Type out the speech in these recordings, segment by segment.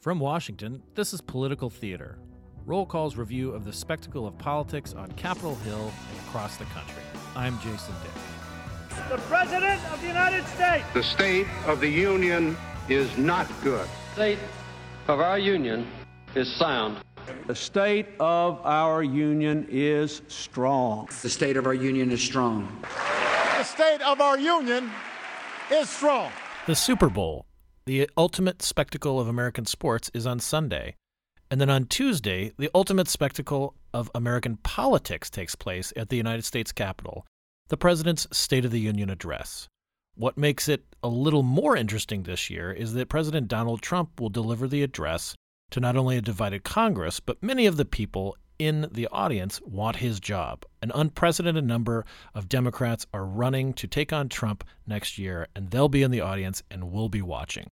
From Washington, this is Political Theater, Roll Call's review of the spectacle of politics on Capitol Hill and across the country. I'm Jason Dick. The President of the United States. The state of the union is not good. state of our union is sound. The state of our union is strong. The state of our union is strong. The state of our union is strong. The Super Bowl, the ultimate spectacle of American sports, is on Sunday. And then on Tuesday, the ultimate spectacle of American politics takes place at the United States Capitol, the President's State of the Union address. What makes it a little more interesting this year is that President Donald Trump will deliver the address to not only a divided Congress, but many of the people in the audience want his job. An unprecedented number of Democrats are running to take on Trump next year, and they'll be in the audience and we'll be watching.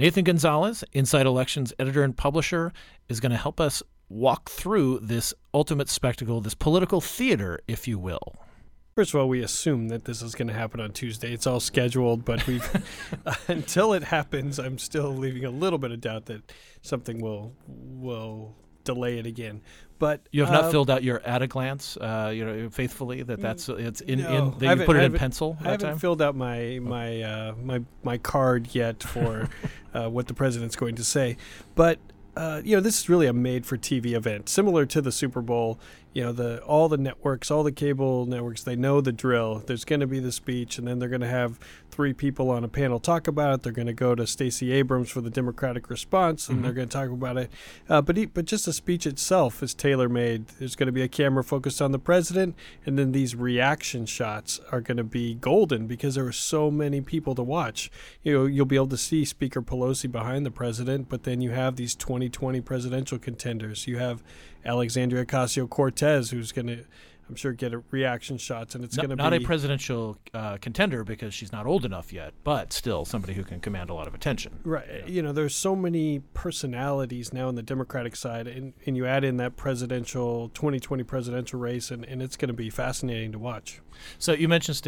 Nathan Gonzalez, Inside Elections editor and publisher, is going to help us walk through this ultimate spectacle, this political theater, if you will. First of all, we assume that this is going to happen on Tuesday. It's all scheduled, but we've until it happens, I'm still leaving a little bit of doubt that something will will delay it again. But You have not uh, filled out your at a glance, uh, you know, faithfully that that's it's in, no, in that you put it in pencil I haven't time. filled out my my uh, my my card yet for uh, what the president's going to say, but. Uh, you know, this is really a made-for-TV event, similar to the Super Bowl. You know, the all the networks, all the cable networks, they know the drill. There's going to be the speech, and then they're going to have three people on a panel talk about it. They're going to go to Stacey Abrams for the Democratic response, and they're going to talk about it. Uh, but he, but just the speech itself is tailor-made. There's going to be a camera focused on the president, and then these reaction shots are going to be golden because there are so many people to watch. You know, you'll be able to see Speaker Pelosi behind the president, but then you have these 2020 presidential contenders. You have Alexandria Ocasio-Cortez, who's going to, I'm sure, get a reaction shots, and it's No- going to be not a presidential uh, contender because she's not old enough yet, but still somebody who can command a lot of attention. Right. You know, there's so many personalities now on the Democratic side, and, and you add in that presidential 2020 presidential race, and, and it's going to be fascinating to watch. So you mentioned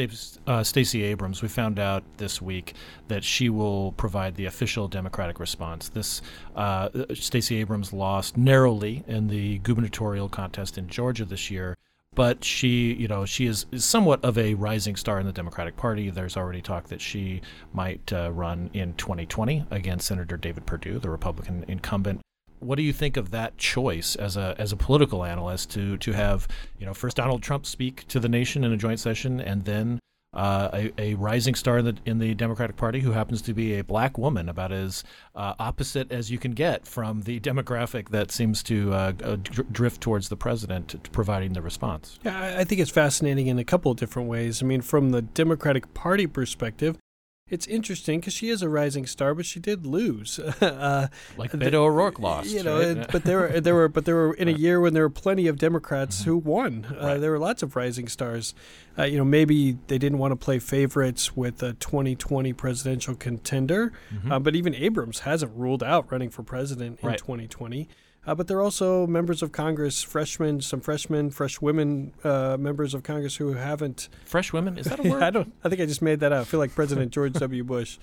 uh, Stacey Abrams. We found out this week that she will provide the official Democratic response. This uh, Stacey Abrams lost narrowly in the gubernatorial contest in Georgia this year, but she, you know, she is, is somewhat of a rising star in the Democratic Party. There's already talk that she might uh, run in 2020 against Senator David Perdue, the Republican incumbent what do you think of that choice as a as a political analyst to to have you know first Donald Trump speak to the nation in a joint session and then uh, a, a rising star in the in the Democratic Party who happens to be a black woman, about as uh, opposite as you can get from the demographic that seems to uh, uh, dr- drift towards the president providing the response. Yeah, I think it's fascinating in a couple of different ways. I mean, from the Democratic Party perspective, it's interesting because she is a rising star, but she did lose. uh, Like the- Beto O'Rourke lost, you know. right? but there were there were but there were in a year when there were plenty of Democrats who won. Uh, Right. There were lots of rising stars. Uh, you know, maybe they didn't want to play favorites with a 2020 presidential contender, uh, but even Abrams hasn't ruled out running for president in Right. 2020. Uh, but they're also members of Congress, freshmen, some freshmen, fresh women uh, members of Congress who haven't Fresh women is that a word? I don't. I think I just made that up. I feel like President George W. Bush,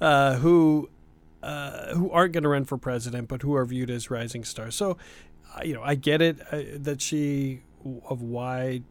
uh, who uh, who aren't going to run for president, but who are viewed as rising stars. So, uh, you know, I get it uh, that she of why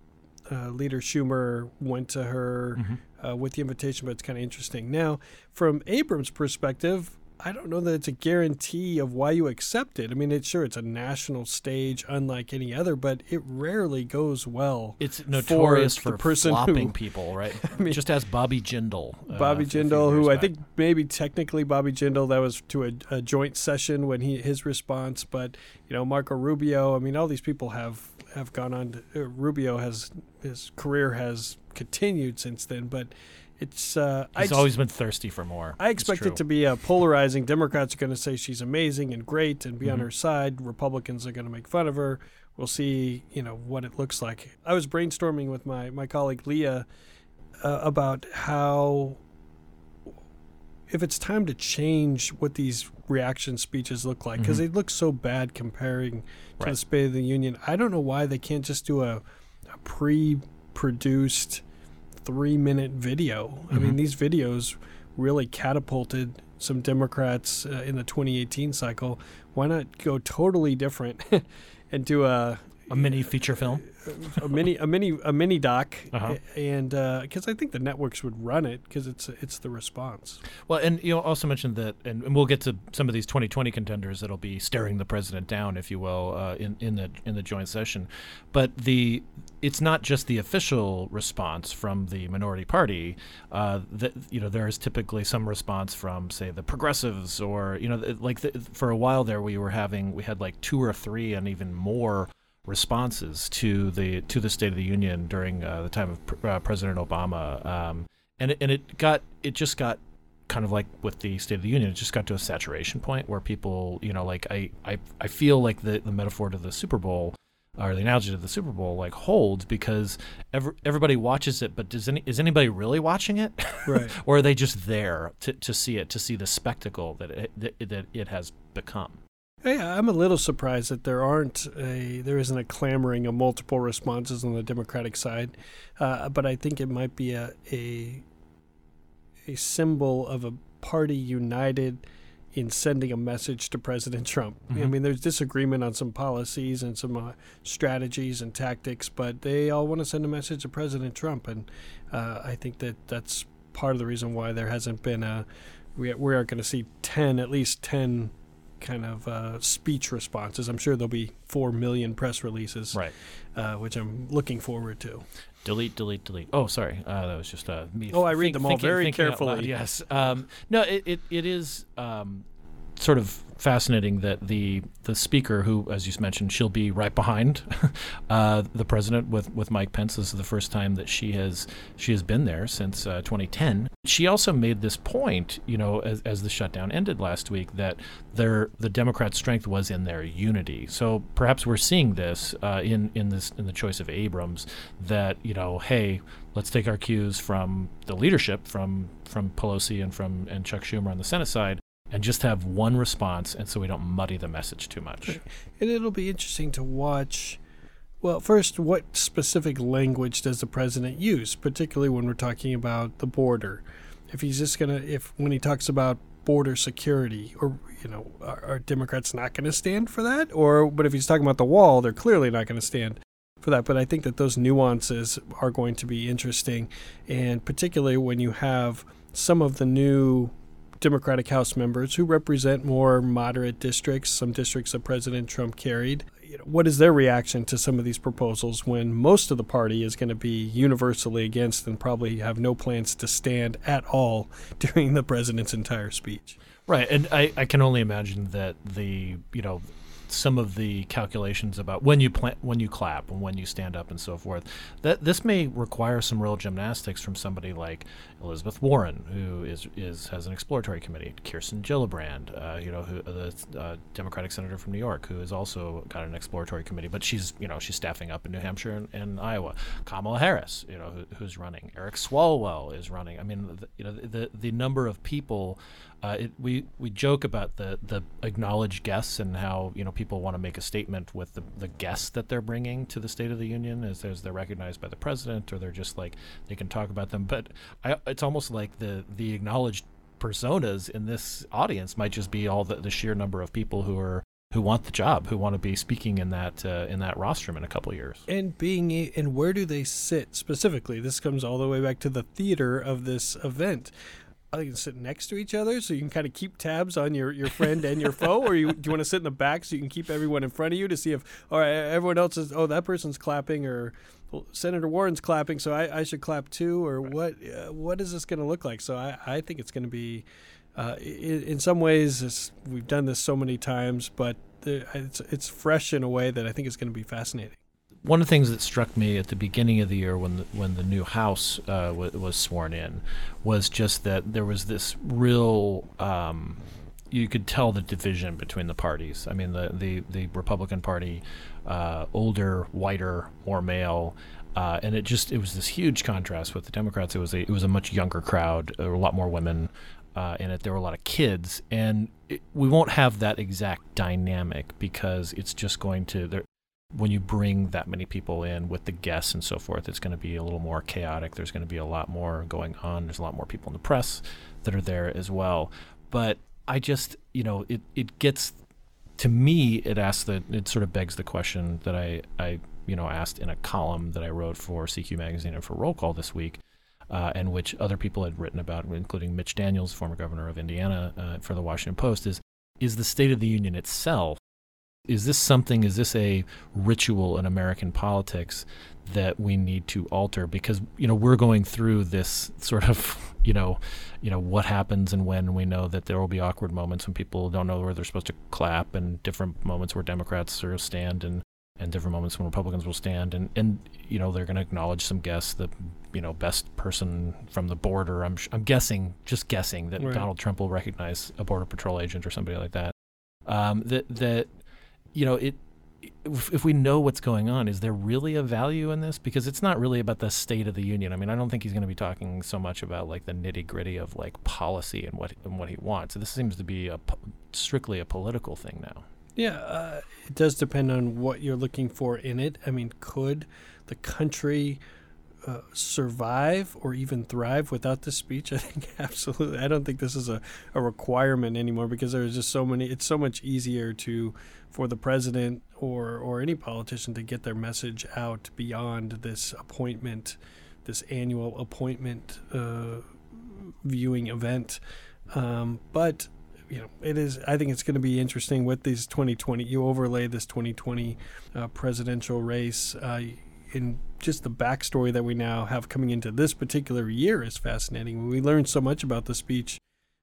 uh, Leader Schumer went to her uh, with the invitation, but it's kind of interesting. Now, from Abrams' perspective. I don't know that it's a guarantee of why you accept it. I mean, it's sure it's a national stage, unlike any other, but it rarely goes well. It's notorious for, person flopping who- people, right? mean- Just as Bobby Jindal. uh, Bobby few Jindal, who I think maybe technically Bobby Jindal, that was to a, a joint session when he his response, but you know Marco Rubio. I mean, all these people have have gone on. To, uh, Rubio has his career has continued since then, but it's uh, He's I always been thirsty for more. I expect it to be a polarizing. Democrats are going to say she's amazing and great and be on Mhm. her side. Republicans are going to make fun of her. We'll see, you know, what it looks like. I was brainstorming with my my colleague Leah uh, about how if it's time to change what these reaction speeches look like because Mhm. they look so bad comparing to Right. the State of the Union. I don't know why they can't just do a, a pre-produced three-minute video. I mean, Mhm. these videos really catapulted some Democrats uh, in the 2018 cycle. Why not go totally different and do a a mini feature film. a mini a mini a mini doc Uh-huh. and because I think the networks would run it because it's it's the response. Well, and you also mentioned that, and, and we'll get to some of these 2020 contenders that'll be staring the president down, if you will, uh, in in the in the joint session. But the it's not just the official response from the minority party. Uh, that you know, there is typically some response from, say, the progressives, or you know, like the, for a while there, we were having we had like two or three, and even more responses to the to the State of the Union during uh, the time of pr- uh, President Obama, um, and it, and it got it just got kind of like with the State of the Union, it just got to a saturation point where people, you know, like I I, I feel like the the metaphor to the Super Bowl or the analogy to the Super Bowl like holds because every, everybody watches it, but does any is anybody really watching it? Right. or are they just there to, to see it, to see the spectacle that it, that, that it has become? Yeah, I'm a little surprised that there aren't a there isn't a clamoring of multiple responses on the Democratic side, uh, but I think it might be a a a symbol of a party united in sending a message to President Trump. I Mhm. mean, there's disagreement on some policies and some uh, strategies and tactics, but they all want to send a message to President Trump, and uh, I think that that's part of the reason why there hasn't been a we we aren't going to see ten at least ten kind of uh, speech responses. I'm sure there'll be four million press releases, Right. uh, which I'm looking forward to. Delete, delete, delete. Oh, sorry. Uh, that was just uh, me. Oh, I read them all thinking- very thinking carefully. Yes. Um, no, it, it, it is um, sort of fascinating that the the speaker, who, as you mentioned, she'll be right behind uh, the president with, with Mike Pence. This is the first time that she has she has been there since uh, 2010. She also made this point, you know, as, as the shutdown ended last week, that their the Democrats' strength was in their unity. So perhaps we're seeing this uh, in in this in the choice of Abrams that you know, hey, let's take our cues from the leadership, from from Pelosi and from and Chuck Schumer on the Senate side, and just have one response, and so we don't muddy the message too much. And it'll be interesting to watch. Well, first, what specific language does the president use, particularly when we're talking about the border? If he's just gonna, if when he talks about border security, or you know, are, are Democrats not going to stand for that? Or, but if he's talking about the wall, they're clearly not going to stand for that. But I think that those nuances are going to be interesting, and particularly when you have some of the new Democratic House members who represent more moderate districts, some districts that President Trump carried. What is their reaction to some of these proposals when most of the party is going to be universally against and probably have no plans to stand at all during the president's entire speech? Right, and I, I can only imagine that the you know some of the calculations about when you plant when you clap and when you stand up and so forth that this may require some real gymnastics from somebody like Elizabeth Warren who is is has an exploratory committee. Kirsten Gillibrand uh, you know who the uh, Democratic senator from New York who has also got an exploratory committee but she's you know she's staffing up in New Hampshire and, and Iowa. Kamala Harris you know who, who's running. Eric Swalwell is running. I mean the, you know the the number of people uh, it, we we joke about the the acknowledged guests and how you know people want to make a statement with the, the guests that they're bringing to the State of the Union as, as they're recognized by the president or they're just like they can talk about them. But I, it's almost like the the acknowledged personas in this audience might just be all the, the sheer number of people who are who want the job, who want to be speaking in that uh, in that rostrum in a couple years. And being and where do they sit specifically? This comes all the way back to the theater of this event. Are they going sit next to each other so you can kind of keep tabs on your, your friend and your foe, or you, do you want to sit in the back so you can keep everyone in front of you to see if all right everyone else is oh that person's clapping or well, Senator Warren's clapping so I, I should clap too or what uh, what is this going to look like? So I, I think it's going to be uh, in, in some ways it's, we've done this so many times, but the, it's it's fresh in a way that I think is going to be fascinating. one of the things that struck me at the beginning of the year when the, when the new House uh, w- was sworn in was just that there was this real. Um, you could tell the division between the parties. I mean, the the, the Republican Party, uh, older, whiter, more male, uh, and it just it was this huge contrast with the Democrats. It was a it was a much younger crowd, there were a lot more women uh, in it. There were a lot of kids, and it, we won't have that exact dynamic because it's just going to there, when you bring that many people in with the guests and so forth, it's going to be a little more chaotic. There's going to be a lot more going on. There's a lot more people in the press that are there as well. But I just, you know, it, it gets to me, it asks that it sort of begs the question that I, I, you know, asked in a column that I wrote for CQ magazine and for Roll Call this week, uh, and which other people had written about, including Mitch Daniels, former governor of Indiana, uh, for the Washington Post, is is the State of the Union itself. Is this something? Is this a ritual in American politics that we need to alter? Because you know we're going through this sort of you know, you know what happens and when. We know that there will be awkward moments when people don't know where they're supposed to clap, and different moments where Democrats sort of stand and and different moments when Republicans will stand, and and you know they're going to acknowledge some guests, the you know best person from the border. I'm I'm guessing, just guessing that Right. Donald Trump will recognize a border patrol agent or somebody like that. Um, that that you know it. If, we know what's going on, is there really a value in this? Because it's not really about the state of the union. I mean, I don't think he's going to be talking so much about like the nitty gritty of like policy and what and what he wants. This seems to be a strictly a political thing now. Yeah, uh, it does depend on what you're looking for in it. I mean, could the country uh, survive or even thrive without this speech? I think absolutely. I don't think this is a, a requirement anymore because there's just so many. It's so much easier to for the president or or any politician to get their message out beyond this appointment, this annual appointment uh, viewing event. Um, but you know, it is. I think it's going to be interesting with these 2020. You overlay this 2020 uh, presidential race. Uh, in just the backstory that we now have coming into this particular year is fascinating. We learned so much about the speech,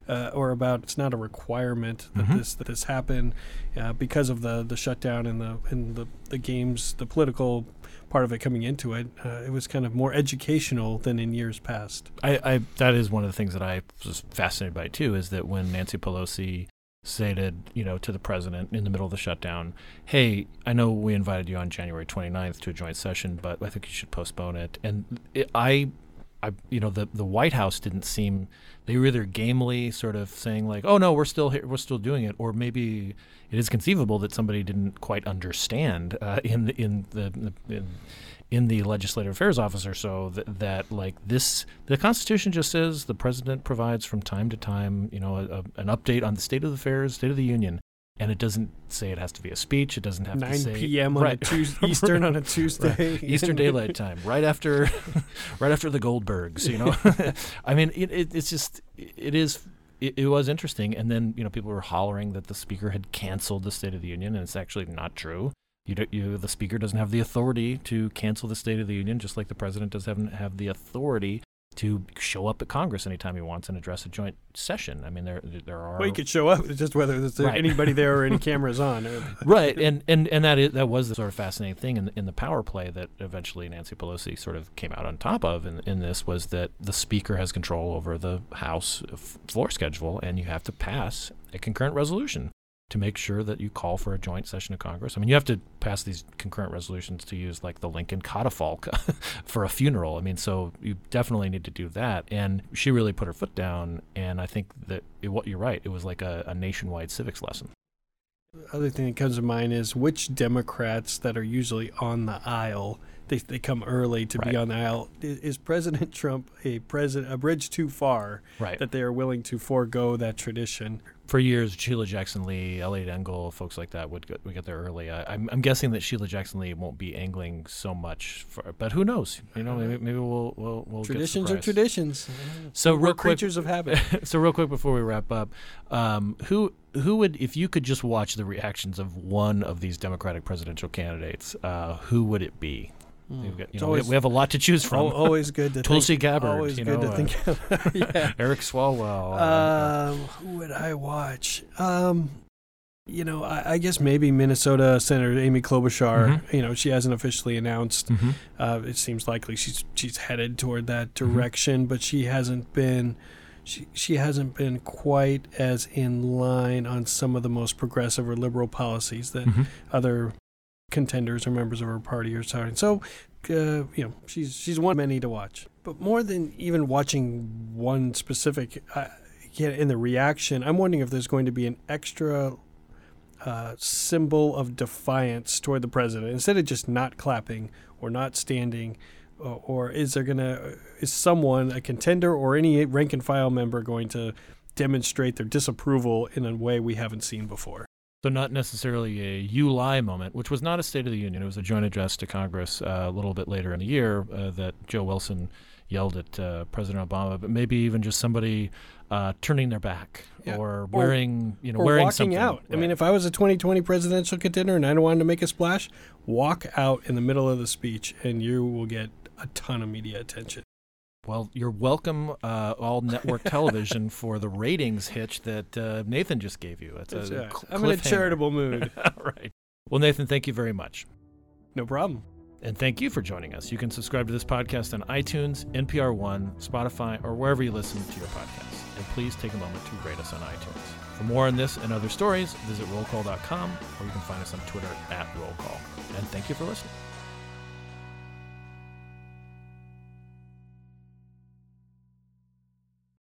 uh, or about it's not a requirement that Mhm. this that this happen uh, because of the the shutdown and the and the the games, the political part of it coming into it. Uh, it was kind of more educational than in years past. I, I that is one of the things that I was fascinated by too is that when Nancy Pelosi stated, you know, to the president in the middle of the shutdown, "Hey, I know we invited you on January 29th to a joint session, but I think you should postpone it." And it, I I, you know, the the White House didn't seem they were either gamely sort of saying like, "Oh no, we're still here, we're still doing it," or maybe it is conceivable that somebody didn't quite understand uh, in the in the in, in the legislative affairs office or so that, that like this the constitution just says the president provides from time to time you know a, a, an update on the state of affairs state of the union and it doesn't say it has to be a speech it doesn't have to say 9 say p.m. on a. Tuesday, Eastern on a Tuesday, Eastern Daylight Time, right after, right after the Goldbergs. You know, I mean, it, it, it's just it is it, it was interesting, and then you know people were hollering that the speaker had canceled the State of the Union, and it's actually not true. You, do, you the speaker doesn't have the authority to cancel the State of the Union, just like the president doesn't have, have the authority to show up at Congress anytime he wants and address a joint session. I mean, there there are Well, you could show up. It's just whether there's Right. anybody there or any cameras on. Right and and and that is that was the sort of fascinating thing in the, in the power play that eventually Nancy Pelosi sort of came out on top of in, in this was that the speaker has control over the house floor schedule and you have to pass a concurrent resolution to make sure that you call for a joint session of Congress. I mean, you have to pass these concurrent resolutions to use like the Lincoln catafalque for a funeral. I mean, so you definitely need to do that. And she really put her foot down. And I think that it, what you're right, it was like a, a nationwide civics lesson. other thing that comes to mind is which Democrats that are usually on the aisle. They, they come early to Right. be on the aisle. Is, is President Trump a president a bridge too far Right. that they are willing to forego that tradition? for years, Sheila Jackson Lee, Eliot Engel, folks like that would get, would get there early. I, I'm, I'm guessing that Sheila Jackson Lee won't be angling so much, for, but who knows? You know, maybe, maybe we'll we'll, we'll get Traditions are traditions. So We're real quick, creatures of habit. so real quick before we wrap up, um, who who would if you could just watch the reactions of one of these Democratic presidential candidates, uh, who would it be? We've got, you know, always- we, we have a lot to choose from. Always good to Tulsi think, Gabbard, Always you good know, to uh, think. Of, yeah. Eric Swalwell. uh, Um, who would I watch? Um, you know, I, I, guess maybe Minnesota Senator Amy Klobuchar. Mm-hmm. You know, she hasn't officially announced. Mm-hmm. Uh, it seems likely she's she's headed toward that mm-hmm. direction, mm-hmm. but she hasn't been. She, she hasn't been quite as in line on some of the most progressive or liberal policies that mm-hmm. other contenders or members of her party are starting. So, uh, you know, she's she's one many to watch. But more than even watching one specific, uh, in the reaction, I'm wondering if there's going to be an extra uh, symbol of defiance toward the president instead of just not clapping or not standing or, or is there going to is someone a contender or any rank and file member going to demonstrate their disapproval in a way we haven't seen before so not necessarily a you lie moment, which was not a State of the Union. It was a joint address to Congress uh, a little bit later in the year uh, that Joe Wilson yelled at uh, President Obama, but maybe even just somebody uh, turning their back yeah. or wearing, or, you know, wearing walking something. out. Right. I mean, if I was a 2020 presidential contender and I wanted to make a splash, walk out in the middle of the speech, and you will get a ton of media attention. Well, you're welcome, uh, all network television, for the ratings hitch that uh, Nathan just gave you. It's a right. I'm in a charitable mood. right. Well, Nathan, thank you very much. No problem. And thank you for joining us. You can subscribe to this podcast on iTunes, NPR One, Spotify, or wherever you listen to your podcasts. And please take a moment to rate us on iTunes. For more on this and other stories, visit rollcall.com or you can find us on Twitter at rollcall. And thank you for listening.